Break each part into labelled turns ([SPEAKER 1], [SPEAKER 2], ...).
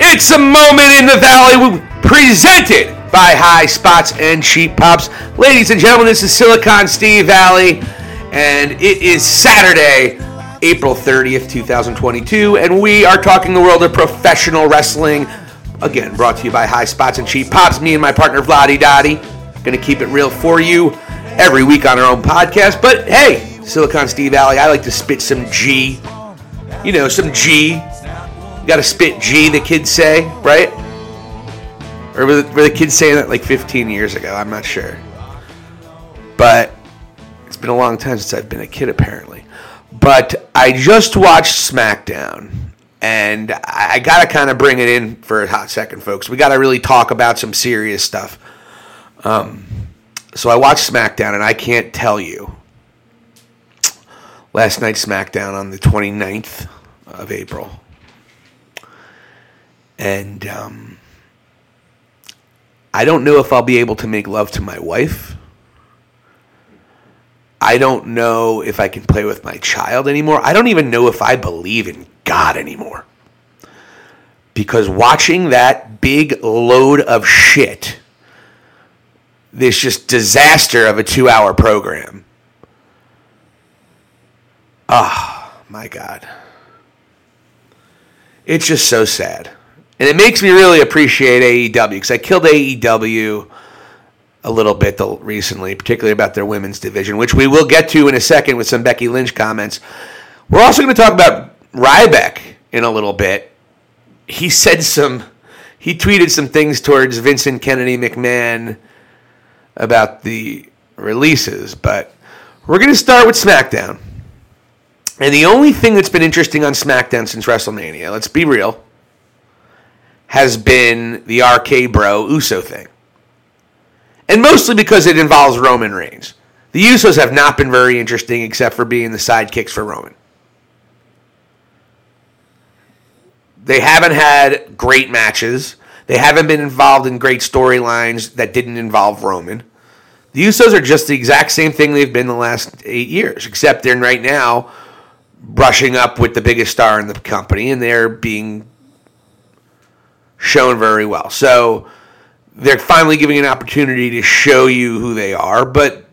[SPEAKER 1] It's a moment in the Valli presented by High Spots and Cheap Pops. Ladies and gentlemen, this is Silicon Steve Valli, and it is Saturday, April 30th, 2022, and we are talking the world of professional wrestling. Again, brought to you by High Spots and Cheap Pops. Me and my partner Vladi Dottie. Gonna keep it real for you every week on our own podcast. But hey, Silicon Steve Valli, I like to spit some G. You know, some G got to spit G, the kids say, right? Or were the, were the kids saying that like 15 years ago? I'm not sure. But it's been a long time since I've been a kid, apparently. But I just watched SmackDown, and I got to kind of bring it in for a hot second, folks. We got to really talk about some serious stuff. Um, so I watched SmackDown, and I can't tell you. Last night's SmackDown on the 29th of April and um, I don't know if I'll be able to make love to my wife. I don't know if I can play with my child anymore. I don't even know if I believe in God anymore. Because watching that big load of shit, this just disaster of a two hour program. Ah, oh, my God. It's just so sad. And it makes me really appreciate AEW because I killed AEW a little bit recently, particularly about their women's division, which we will get to in a second with some Becky Lynch comments. We're also going to talk about Ryback in a little bit. He said some, he tweeted some things towards Vincent Kennedy McMahon about the releases, but we're going to start with SmackDown. And the only thing that's been interesting on SmackDown since WrestleMania, let's be real, has been the RK Bro Uso thing. And mostly because it involves Roman Reigns. The Usos have not been very interesting except for being the sidekicks for Roman. They haven't had great matches. They haven't been involved in great storylines that didn't involve Roman. The Usos are just the exact same thing they've been the last eight years, except they're right now brushing up with the biggest star in the company and they're being shown very well. So they're finally giving an opportunity to show you who they are, but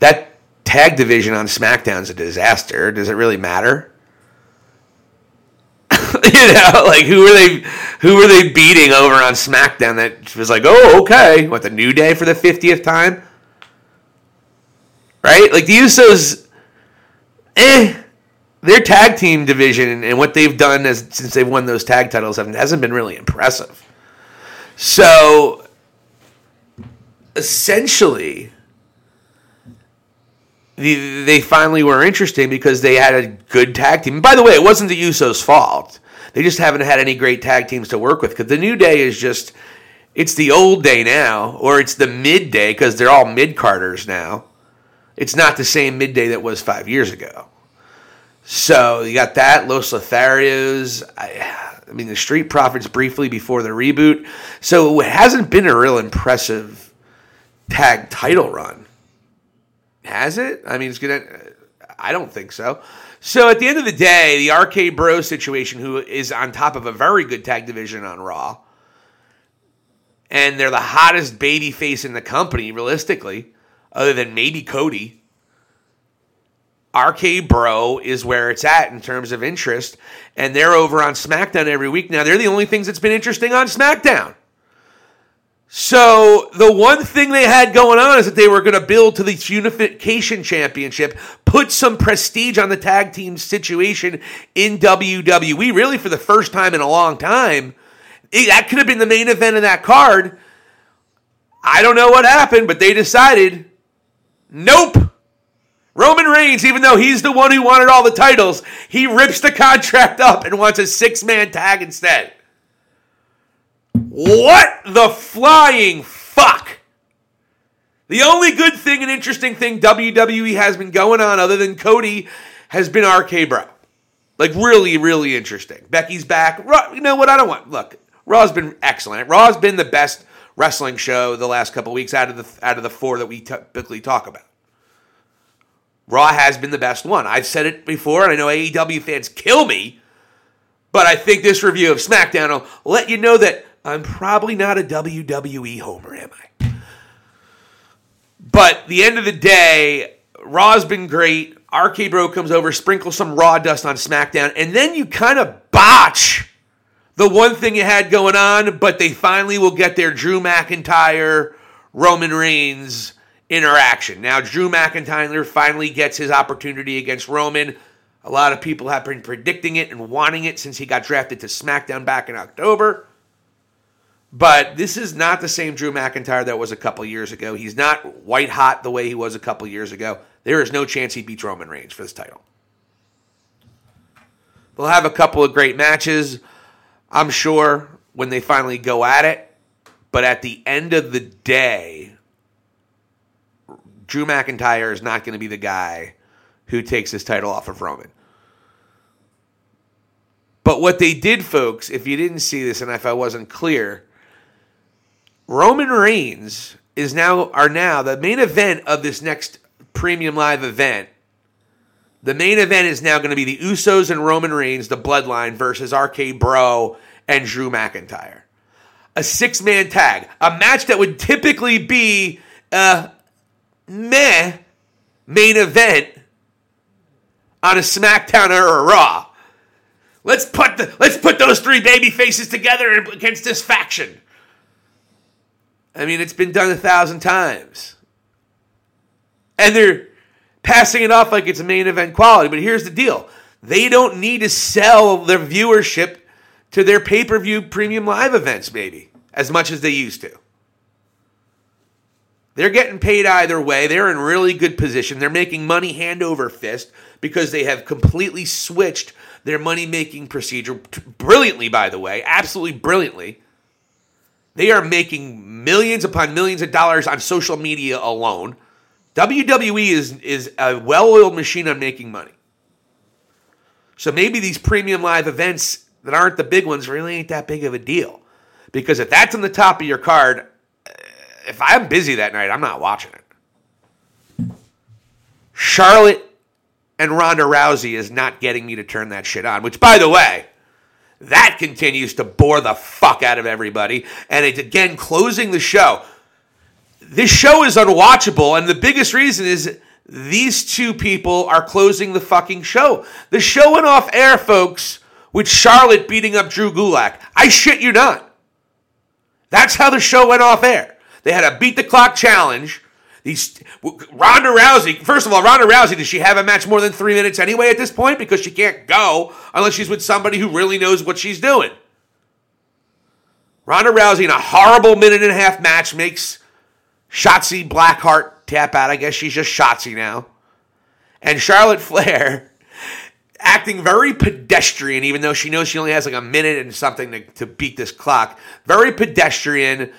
[SPEAKER 1] that tag division on SmackDown is a disaster. Does it really matter? you know, like who were they who were they beating over on SmackDown that was like, "Oh, okay, what the New Day for the 50th time?" Right? Like the Usos eh their tag team division and what they've done as, since they've won those tag titles hasn't been really impressive. So essentially, the, they finally were interesting because they had a good tag team. by the way, it wasn't the Usos' fault. They just haven't had any great tag teams to work with because the New Day is just it's the old day now, or it's the mid day because they're all mid carders now. It's not the same midday that was five years ago. So you got that, Los Lotharios. I, I mean, the Street Profits briefly before the reboot. So it hasn't been a real impressive tag title run. Has it? I mean, it's gonna. I don't think so. So at the end of the day, the RK Bro situation, who is on top of a very good tag division on Raw, and they're the hottest baby face in the company, realistically, other than maybe Cody. RK Bro is where it's at in terms of interest, and they're over on SmackDown every week now. They're the only things that's been interesting on SmackDown. So the one thing they had going on is that they were going to build to the Unification Championship, put some prestige on the tag team situation in WWE, really for the first time in a long time. that could have been the main event of that card. I don't know what happened, but they decided, nope. Roman Reigns, even though he's the one who wanted all the titles, he rips the contract up and wants a six man tag instead. What the flying fuck? The only good thing and interesting thing WWE has been going on, other than Cody, has been RK Bro. Like, really, really interesting. Becky's back. You know what? I don't want. Look, Raw's been excellent. Raw's been the best wrestling show the last couple weeks out of the out of the four that we typically talk about. Raw has been the best one. I've said it before, and I know AEW fans kill me, but I think this review of SmackDown will let you know that I'm probably not a WWE homer, am I? But the end of the day, Raw's been great. RK Bro comes over, sprinkles some raw dust on SmackDown, and then you kind of botch the one thing you had going on, but they finally will get their Drew McIntyre, Roman Reigns interaction. Now, Drew McIntyre finally gets his opportunity against Roman. A lot of people have been predicting it and wanting it since he got drafted to SmackDown back in October. But this is not the same Drew McIntyre that was a couple years ago. He's not white hot the way he was a couple years ago. There is no chance he beats Roman Reigns for this title. They'll have a couple of great matches, I'm sure, when they finally go at it. But at the end of the day, Drew McIntyre is not going to be the guy who takes his title off of Roman. But what they did, folks, if you didn't see this and if I wasn't clear, Roman Reigns is now are now the main event of this next premium live event. The main event is now going to be the Usos and Roman Reigns, the Bloodline versus RK Bro and Drew McIntyre. A six man tag, a match that would typically be a meh main event on a SmackDown or a Raw. Let's put the let's put those three baby faces together against this faction. I mean, it's been done a thousand times. And they're passing it off like it's main event quality. But here's the deal they don't need to sell their viewership to their pay per view premium live events, maybe, as much as they used to. They're getting paid either way. They're in really good position. They're making money hand over fist because they have completely switched their money making procedure brilliantly, by the way, absolutely brilliantly. They are making millions upon millions of dollars on social media alone. WWE is, is a well oiled machine on making money. So maybe these premium live events that aren't the big ones really ain't that big of a deal. Because if that's on the top of your card, eh, if I'm busy that night, I'm not watching it. Charlotte and Ronda Rousey is not getting me to turn that shit on, which, by the way, that continues to bore the fuck out of everybody. And it's again closing the show. This show is unwatchable, and the biggest reason is these two people are closing the fucking show. The show went off air, folks, with Charlotte beating up Drew Gulak. I shit you not. That's how the show went off air. They had a beat the clock challenge. These Ronda Rousey. First of all, Ronda Rousey does she have a match more than three minutes anyway at this point because she can't go unless she's with somebody who really knows what she's doing. Ronda Rousey in a horrible minute and a half match makes Shotzi Blackheart tap out. I guess she's just Shotzi now. And Charlotte Flair acting very pedestrian, even though she knows she only has like a minute and something to, to beat this clock. Very pedestrian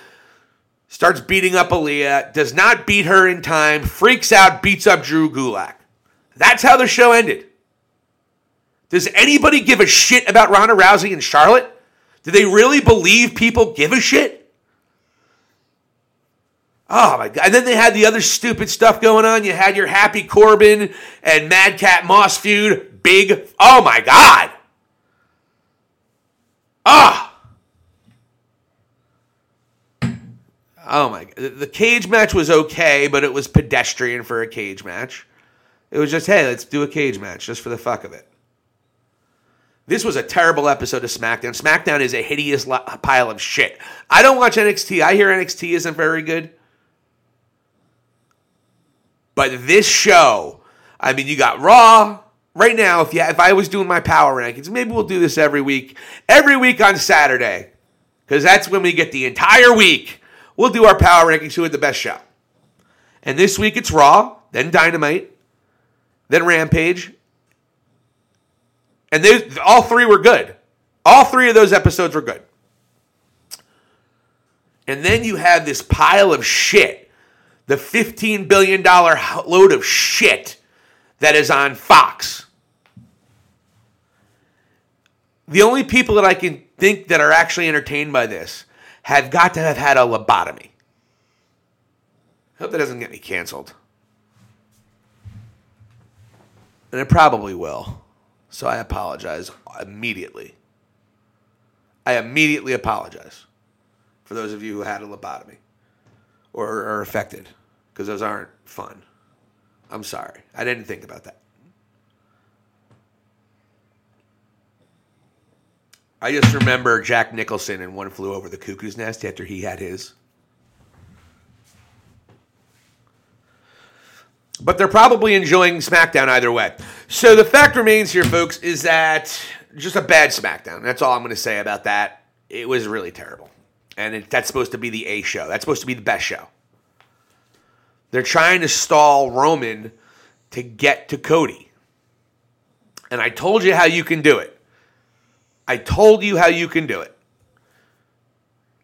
[SPEAKER 1] starts beating up Aliyah, does not beat her in time, freaks out, beats up Drew Gulak. That's how the show ended. Does anybody give a shit about Ronda Rousey and Charlotte? Do they really believe people give a shit? Oh my god. And then they had the other stupid stuff going on. You had your Happy Corbin and Madcap Moss feud. Big. Oh my god. Ah. Oh my! God. The cage match was okay, but it was pedestrian for a cage match. It was just, hey, let's do a cage match just for the fuck of it. This was a terrible episode of SmackDown. SmackDown is a hideous pile of shit. I don't watch NXT. I hear NXT isn't very good. But this show, I mean, you got Raw right now. If you, if I was doing my power rankings, maybe we'll do this every week. Every week on Saturday, because that's when we get the entire week we'll do our power rankings who had the best show. And this week it's Raw, then Dynamite, then Rampage. And they, all three were good. All three of those episodes were good. And then you have this pile of shit, the $15 billion load of shit that is on Fox. The only people that I can think that are actually entertained by this have got to have had a lobotomy. Hope that doesn't get me canceled. And it probably will. So I apologize immediately. I immediately apologize for those of you who had a lobotomy or are affected because those aren't fun. I'm sorry. I didn't think about that. I just remember Jack Nicholson in One Flew Over the Cuckoo's Nest after he had his. But they're probably enjoying SmackDown either way. So the fact remains here, folks, is that just a bad SmackDown. That's all I'm going to say about that. It was really terrible. And it, that's supposed to be the A show. That's supposed to be the best show. They're trying to stall Roman to get to Cody. And I told you how you can do it. I told you how you can do it.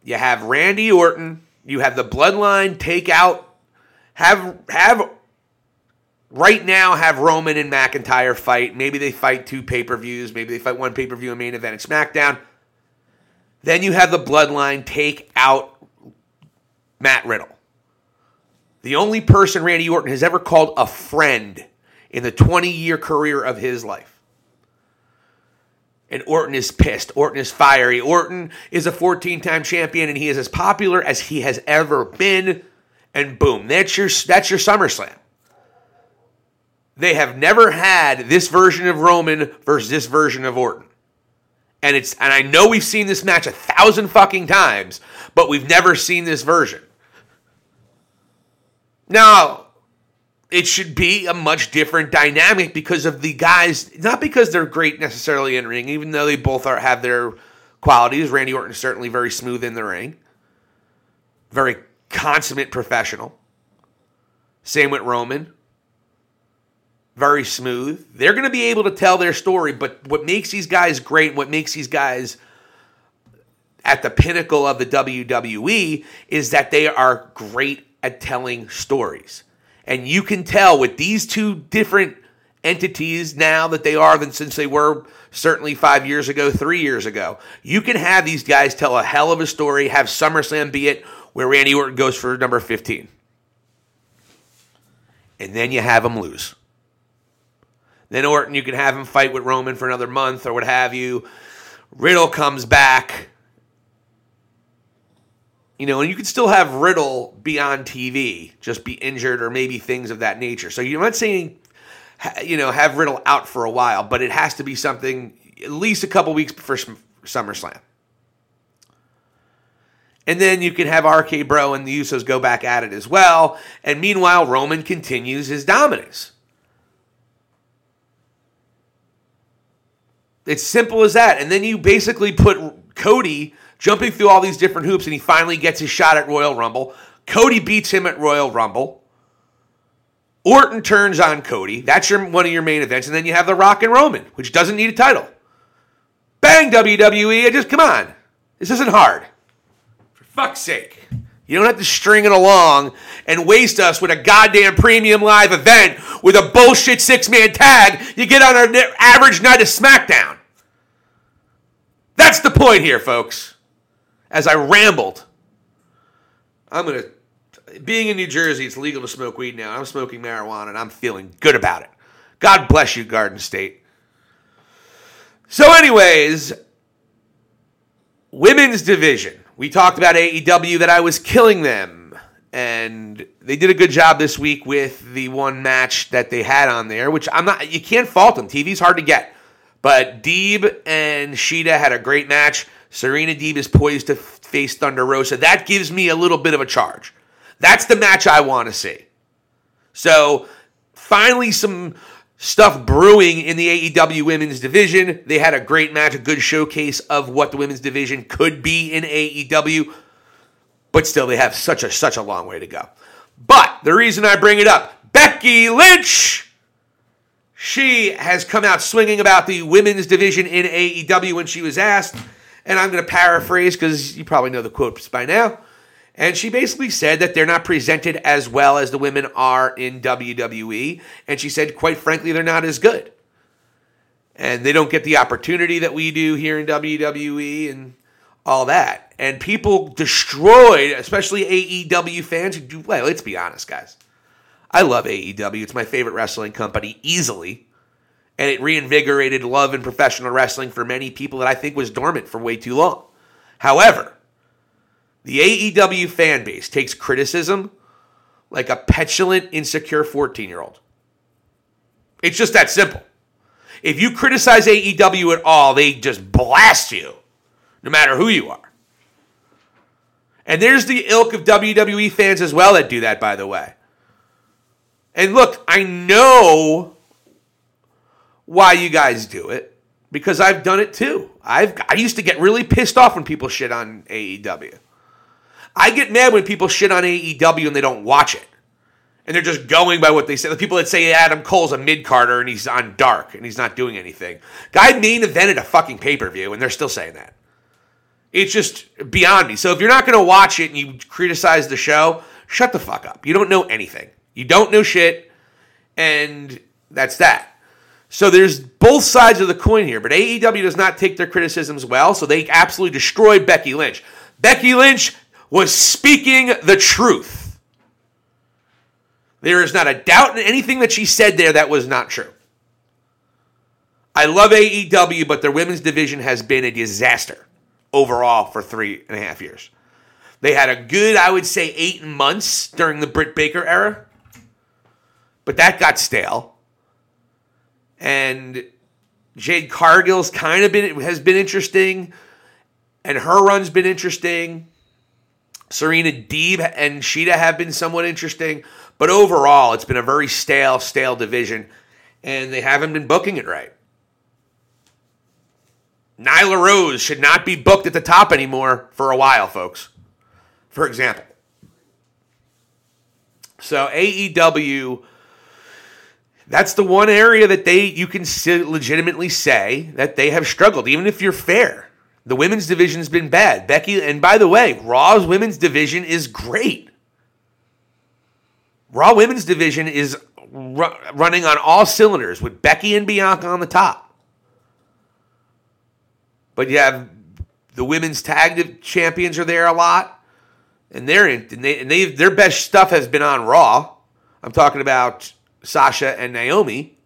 [SPEAKER 1] You have Randy Orton, you have the bloodline take out, have have right now have Roman and McIntyre fight. Maybe they fight two pay-per-views, maybe they fight one pay-per-view and main event at SmackDown. Then you have the bloodline take out Matt Riddle. The only person Randy Orton has ever called a friend in the 20 year career of his life. And Orton is pissed. Orton is fiery. Orton is a 14 time champion and he is as popular as he has ever been. And boom, that's your, that's your SummerSlam. They have never had this version of Roman versus this version of Orton. And it's and I know we've seen this match a thousand fucking times, but we've never seen this version. Now, it should be a much different dynamic because of the guys, not because they're great necessarily in ring, even though they both are have their qualities. Randy Orton is certainly very smooth in the ring, very consummate professional. Same with Roman. Very smooth. They're going to be able to tell their story, but what makes these guys great, what makes these guys at the pinnacle of the WWE is that they are great at telling stories. And you can tell with these two different entities now that they are than since they were certainly five years ago, three years ago. You can have these guys tell a hell of a story, have SummerSlam be it where Randy Orton goes for number 15. And then you have him lose. Then Orton, you can have him fight with Roman for another month or what have you. Riddle comes back. You know, and you could still have Riddle be on TV, just be injured or maybe things of that nature. So you're not saying, you know, have Riddle out for a while, but it has to be something at least a couple weeks before SummerSlam. And then you can have RK Bro and the Usos go back at it as well. And meanwhile, Roman continues his dominance. It's simple as that. And then you basically put Cody jumping through all these different hoops, and he finally gets his shot at Royal Rumble. Cody beats him at Royal Rumble. Orton turns on Cody. That's your one of your main events, and then you have the Rock and Roman, which doesn't need a title. Bang WWE! Just come on, this isn't hard. For fuck's sake. You don't have to string it along and waste us with a goddamn premium live event with a bullshit six man tag you get on an average night of SmackDown. That's the point here, folks as I rambled. I'm going to, being in New Jersey, it's legal to smoke weed now. I'm smoking marijuana and I'm feeling good about it. God bless you, Garden State. So, anyways, women's division. We talked about AEW that I was killing them. And they did a good job this week with the one match that they had on there, which I'm not, you can't fault them. TV's hard to get. But Deeb and Shida had a great match. Serena Deeb is poised to face Thunder Rosa. That gives me a little bit of a charge. That's the match I want to see. So, finally, some stuff brewing in the AEW women's division. They had a great match, a good showcase of what the women's division could be in AEW. But still, they have such a such a long way to go. But the reason I bring it up, Becky Lynch, she has come out swinging about the women's division in AEW when she was asked and I'm going to paraphrase because you probably know the quotes by now. And she basically said that they're not presented as well as the women are in WWE. And she said, quite frankly, they're not as good. And they don't get the opportunity that we do here in WWE and all that. And people destroyed, especially AEW fans who do, well, let's be honest, guys. I love AEW. It's my favorite wrestling company easily. And it reinvigorated love in professional wrestling for many people that I think was dormant for way too long. However, the AEW fan base takes criticism like a petulant, insecure 14 year old. It's just that simple. If you criticize AEW at all, they just blast you, no matter who you are. And there's the ilk of WWE fans as well that do that, by the way. And look, I know why you guys do it because I've done it too. I've I used to get really pissed off when people shit on AEW. I get mad when people shit on AEW and they don't watch it. And they're just going by what they say. The people that say Adam Cole's a mid carder and he's on dark and he's not doing anything. Guy main evented a fucking pay per view and they're still saying that. It's just beyond me. So if you're not going to watch it and you criticize the show, shut the fuck up. You don't know anything. You don't know shit, and that's that. So there's both sides of the coin here, but AEW does not take their criticisms well, so they absolutely destroyed Becky Lynch. Becky Lynch was speaking the truth. There is not a doubt in anything that she said there that was not true. I love AEW, but their women's division has been a disaster overall for three and a half years. They had a good, I would say, eight months during the Britt Baker era, but that got stale. And Jade Cargill's kind of been has been interesting, and her run's been interesting. Serena Deeb and Shida have been somewhat interesting, but overall, it's been a very stale, stale division, and they haven't been booking it right. Nyla Rose should not be booked at the top anymore for a while, folks. For example. So AEW that's the one area that they you can legitimately say that they have struggled even if you're fair. The women's division's been bad. Becky and by the way, Raw's women's division is great. Raw women's division is ru- running on all cylinders with Becky and Bianca on the top. But you have the women's tag champions are there a lot, and they're in, and they, and they their best stuff has been on Raw. I'm talking about Sasha and Naomi.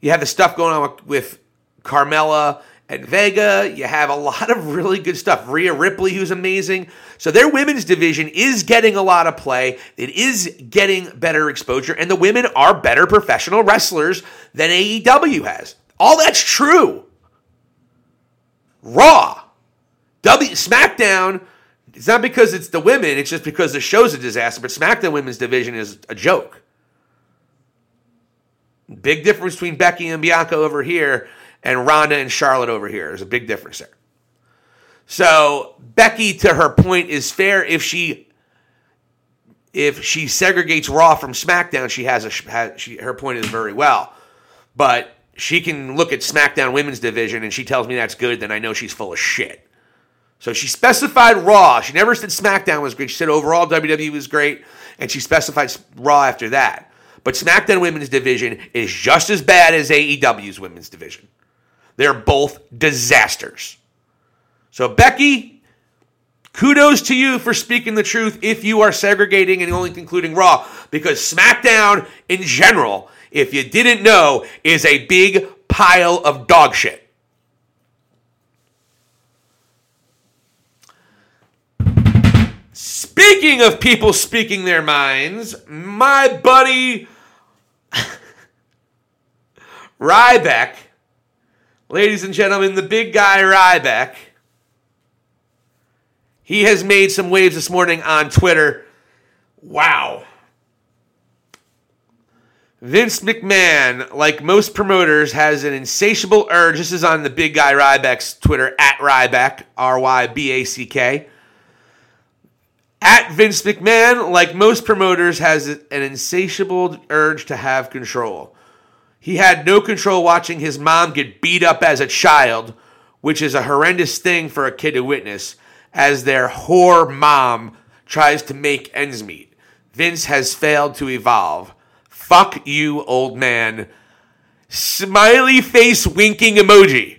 [SPEAKER 1] You have the stuff going on with, with Carmella and Vega. You have a lot of really good stuff. Rhea Ripley, who's amazing. So their women's division is getting a lot of play. It is getting better exposure, and the women are better professional wrestlers than AEW has. All that's true. Raw, W SmackDown. It's not because it's the women. It's just because the show's a disaster. But SmackDown Women's Division is a joke. Big difference between Becky and Bianca over here and Ronda and Charlotte over here. There's a big difference there. So Becky, to her point, is fair if she if she segregates Raw from SmackDown. She has a has, she, her point is very well, but she can look at SmackDown Women's Division and she tells me that's good, then I know she's full of shit. So she specified Raw. She never said SmackDown was great. She said overall WWE was great, and she specified Raw after that. But SmackDown Women's Division is just as bad as AEW's Women's Division. They're both disasters. So, Becky, kudos to you for speaking the truth if you are segregating and only concluding Raw, because SmackDown in general if you didn't know, is a big pile of dog shit. Speaking of people speaking their minds, my buddy Ryback, ladies and gentlemen, the big guy Ryback, he has made some waves this morning on Twitter. Wow. Vince McMahon, like most promoters, has an insatiable urge. This is on the big guy Ryback's Twitter, at Ryback, R Y B A C K. At Vince McMahon, like most promoters, has an insatiable urge to have control. He had no control watching his mom get beat up as a child, which is a horrendous thing for a kid to witness, as their whore mom tries to make ends meet. Vince has failed to evolve. Fuck you, old man. Smiley face winking emoji.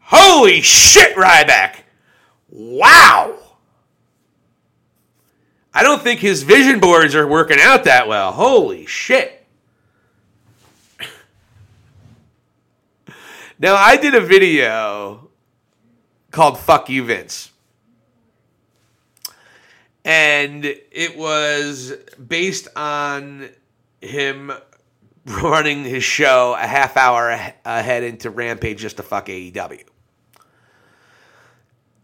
[SPEAKER 1] Holy shit, Ryback. Wow. I don't think his vision boards are working out that well. Holy shit. Now, I did a video called Fuck You, Vince. And it was based on him running his show a half hour ahead into Rampage just to fuck AEW.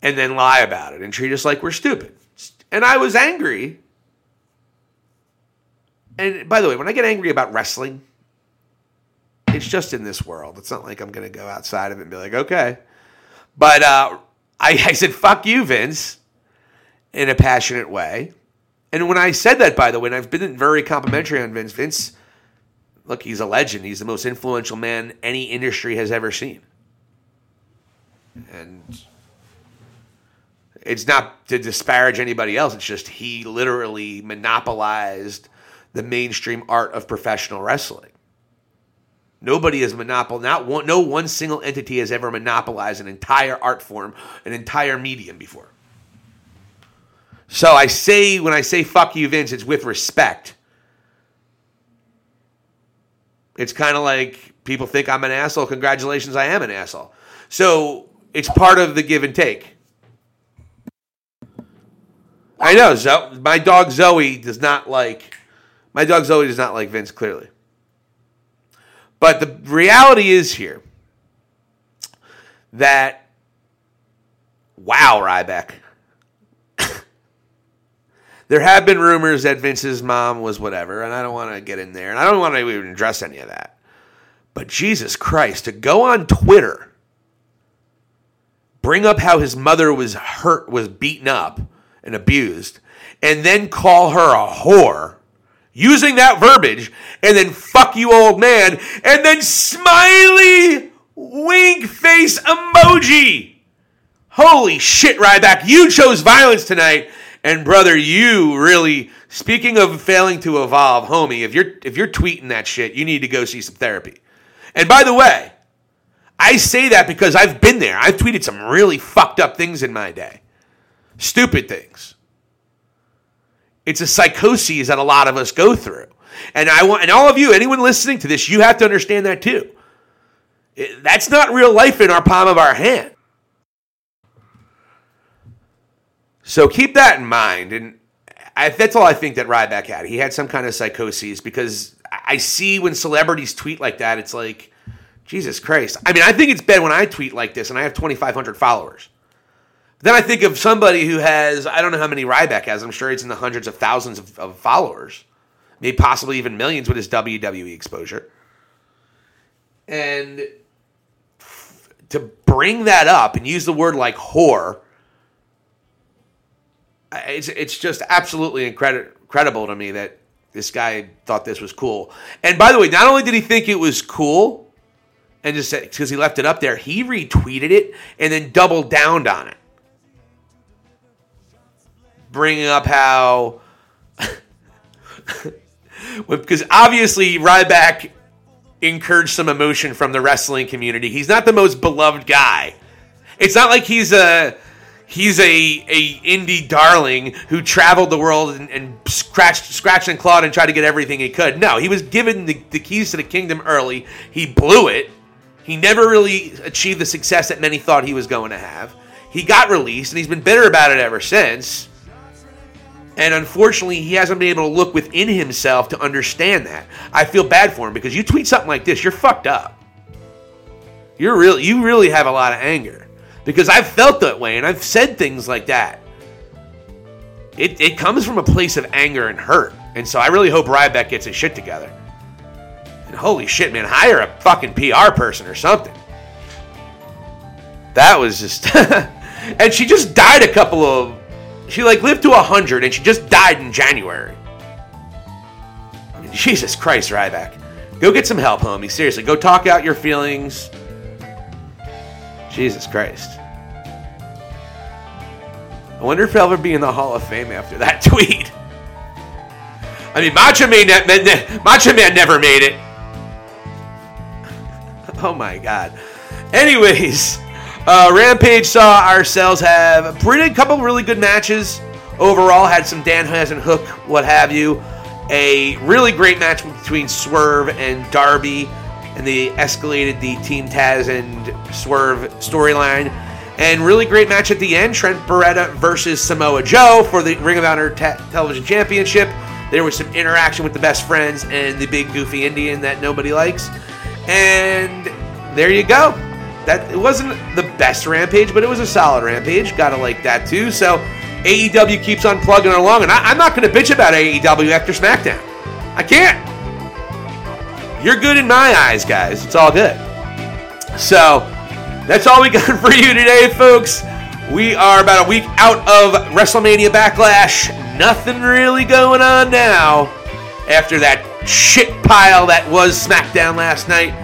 [SPEAKER 1] And then lie about it and treat us like we're stupid. And I was angry. And by the way, when I get angry about wrestling, it's just in this world. It's not like I'm going to go outside of it and be like, okay. But uh, I, I said, fuck you, Vince, in a passionate way. And when I said that, by the way, and I've been very complimentary on Vince, Vince look, he's a legend. He's the most influential man any industry has ever seen. And it's not to disparage anybody else. It's just he literally monopolized the mainstream art of professional wrestling. Nobody has monopolized, not one, no one single entity has ever monopolized an entire art form, an entire medium before. So I say, when I say fuck you, Vince, it's with respect. It's kind of like people think I'm an asshole. Congratulations, I am an asshole. So it's part of the give and take. I know. Zo- my dog Zoe does not like. My dog Zoe does not like Vince clearly. But the reality is here that wow, Ryback. there have been rumors that Vince's mom was whatever, and I don't want to get in there, and I don't want to even address any of that. But Jesus Christ, to go on Twitter, bring up how his mother was hurt, was beaten up and abused, and then call her a whore using that verbiage, and then fuck you, old man, and then smiley wink face emoji. Holy shit, Ryback, you chose violence tonight. And brother, you really speaking of failing to evolve, homie, if you're if you're tweeting that shit, you need to go see some therapy. And by the way, I say that because I've been there. I've tweeted some really fucked up things in my day. Stupid things. It's a psychosis that a lot of us go through. And I want and all of you, anyone listening to this, you have to understand that too. That's not real life in our palm of our hand. So keep that in mind. And I, that's all I think that Ryback had. He had some kind of psychosis because I see when celebrities tweet like that, it's like, Jesus Christ. I mean, I think it's bad when I tweet like this and I have 2,500 followers. Then I think of somebody who has, I don't know how many Ryback has. I'm sure it's in the hundreds of thousands of, of followers, maybe possibly even millions with his WWE exposure. And to bring that up and use the word like whore it's it's just absolutely incredible to me that this guy thought this was cool. And by the way, not only did he think it was cool, and just because he left it up there, he retweeted it and then doubled down on it, bringing up how. because obviously Ryback encouraged some emotion from the wrestling community. He's not the most beloved guy. It's not like he's a he's a, a indie darling who traveled the world and, and, scratched scratched and clawed and tried to get everything he could. No, he was given the, the keys to the kingdom early. He blew it. He never really achieved the success that many thought he was going to have. He got released and he's been bitter about it ever since. And unfortunately, he hasn't been able to look within himself to understand that. I feel bad for him because you tweet something like this, you're fucked up. You're real you really have a lot of anger because I've felt that way and I've said things like that. It, it comes from a place of anger and hurt. And so I really hope Ryback gets his shit together. And holy shit, man, hire a fucking PR person or something. That was just. and she just died a couple of. She like lived to 100 and she just died in January. Jesus Christ, Ryback. Go get some help, homie. Seriously, go talk out your feelings Jesus Christ. I wonder if he'll ever be in the Hall of Fame after that tweet. I mean, Macho Man, Macho Man never made it. oh my God. Anyways, uh, Rampage saw ourselves have a pretty couple really good matches overall. Had some Dan Danhausen hook, what have you. A really great match between Swerve and Darby and they escalated the Team Taz and Swerve storyline. And really great match at the end Trent Beretta versus Samoa Joe for the Ring of Honor te- Television Championship. There was some interaction with the best friends and the big goofy Indian that nobody likes. And there you go. That it wasn't the best rampage, but it was a solid rampage. Gotta like that too. So AEW keeps on plugging along, and I, I'm not gonna bitch about AEW after SmackDown. I can't. You're good in my eyes, guys. It's all good. So that's all we got for you today, folks. We are about a week out of WrestleMania Backlash. Nothing really going on now after that shit pile that was SmackDown last night.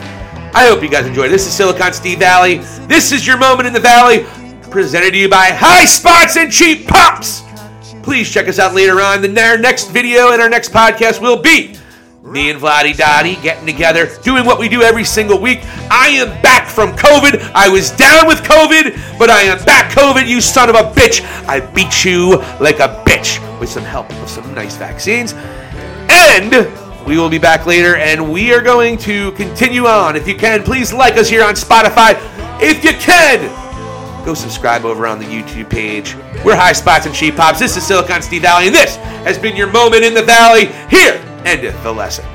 [SPEAKER 1] I hope you guys enjoyed. This is Silicon Steve Valli. This is your moment in the Valli, presented to you by High Spots and Cheap Pops. Please check us out later on. The next video and our next podcast will be me and Vladdy Dottie getting together, doing what we do every single week. I am back from COVID. I was down with COVID, but I am back, COVID, you son of a bitch. I beat you like a bitch with some help with some nice vaccines. And we will be back later and we are going to continue on. If you can, please like us here on Spotify. If you can, go subscribe over on the YouTube page. We're High Spots and Cheap Pops. This is Silicon Steve Valli, and this has been your moment in the Valli. Here endeth the lesson.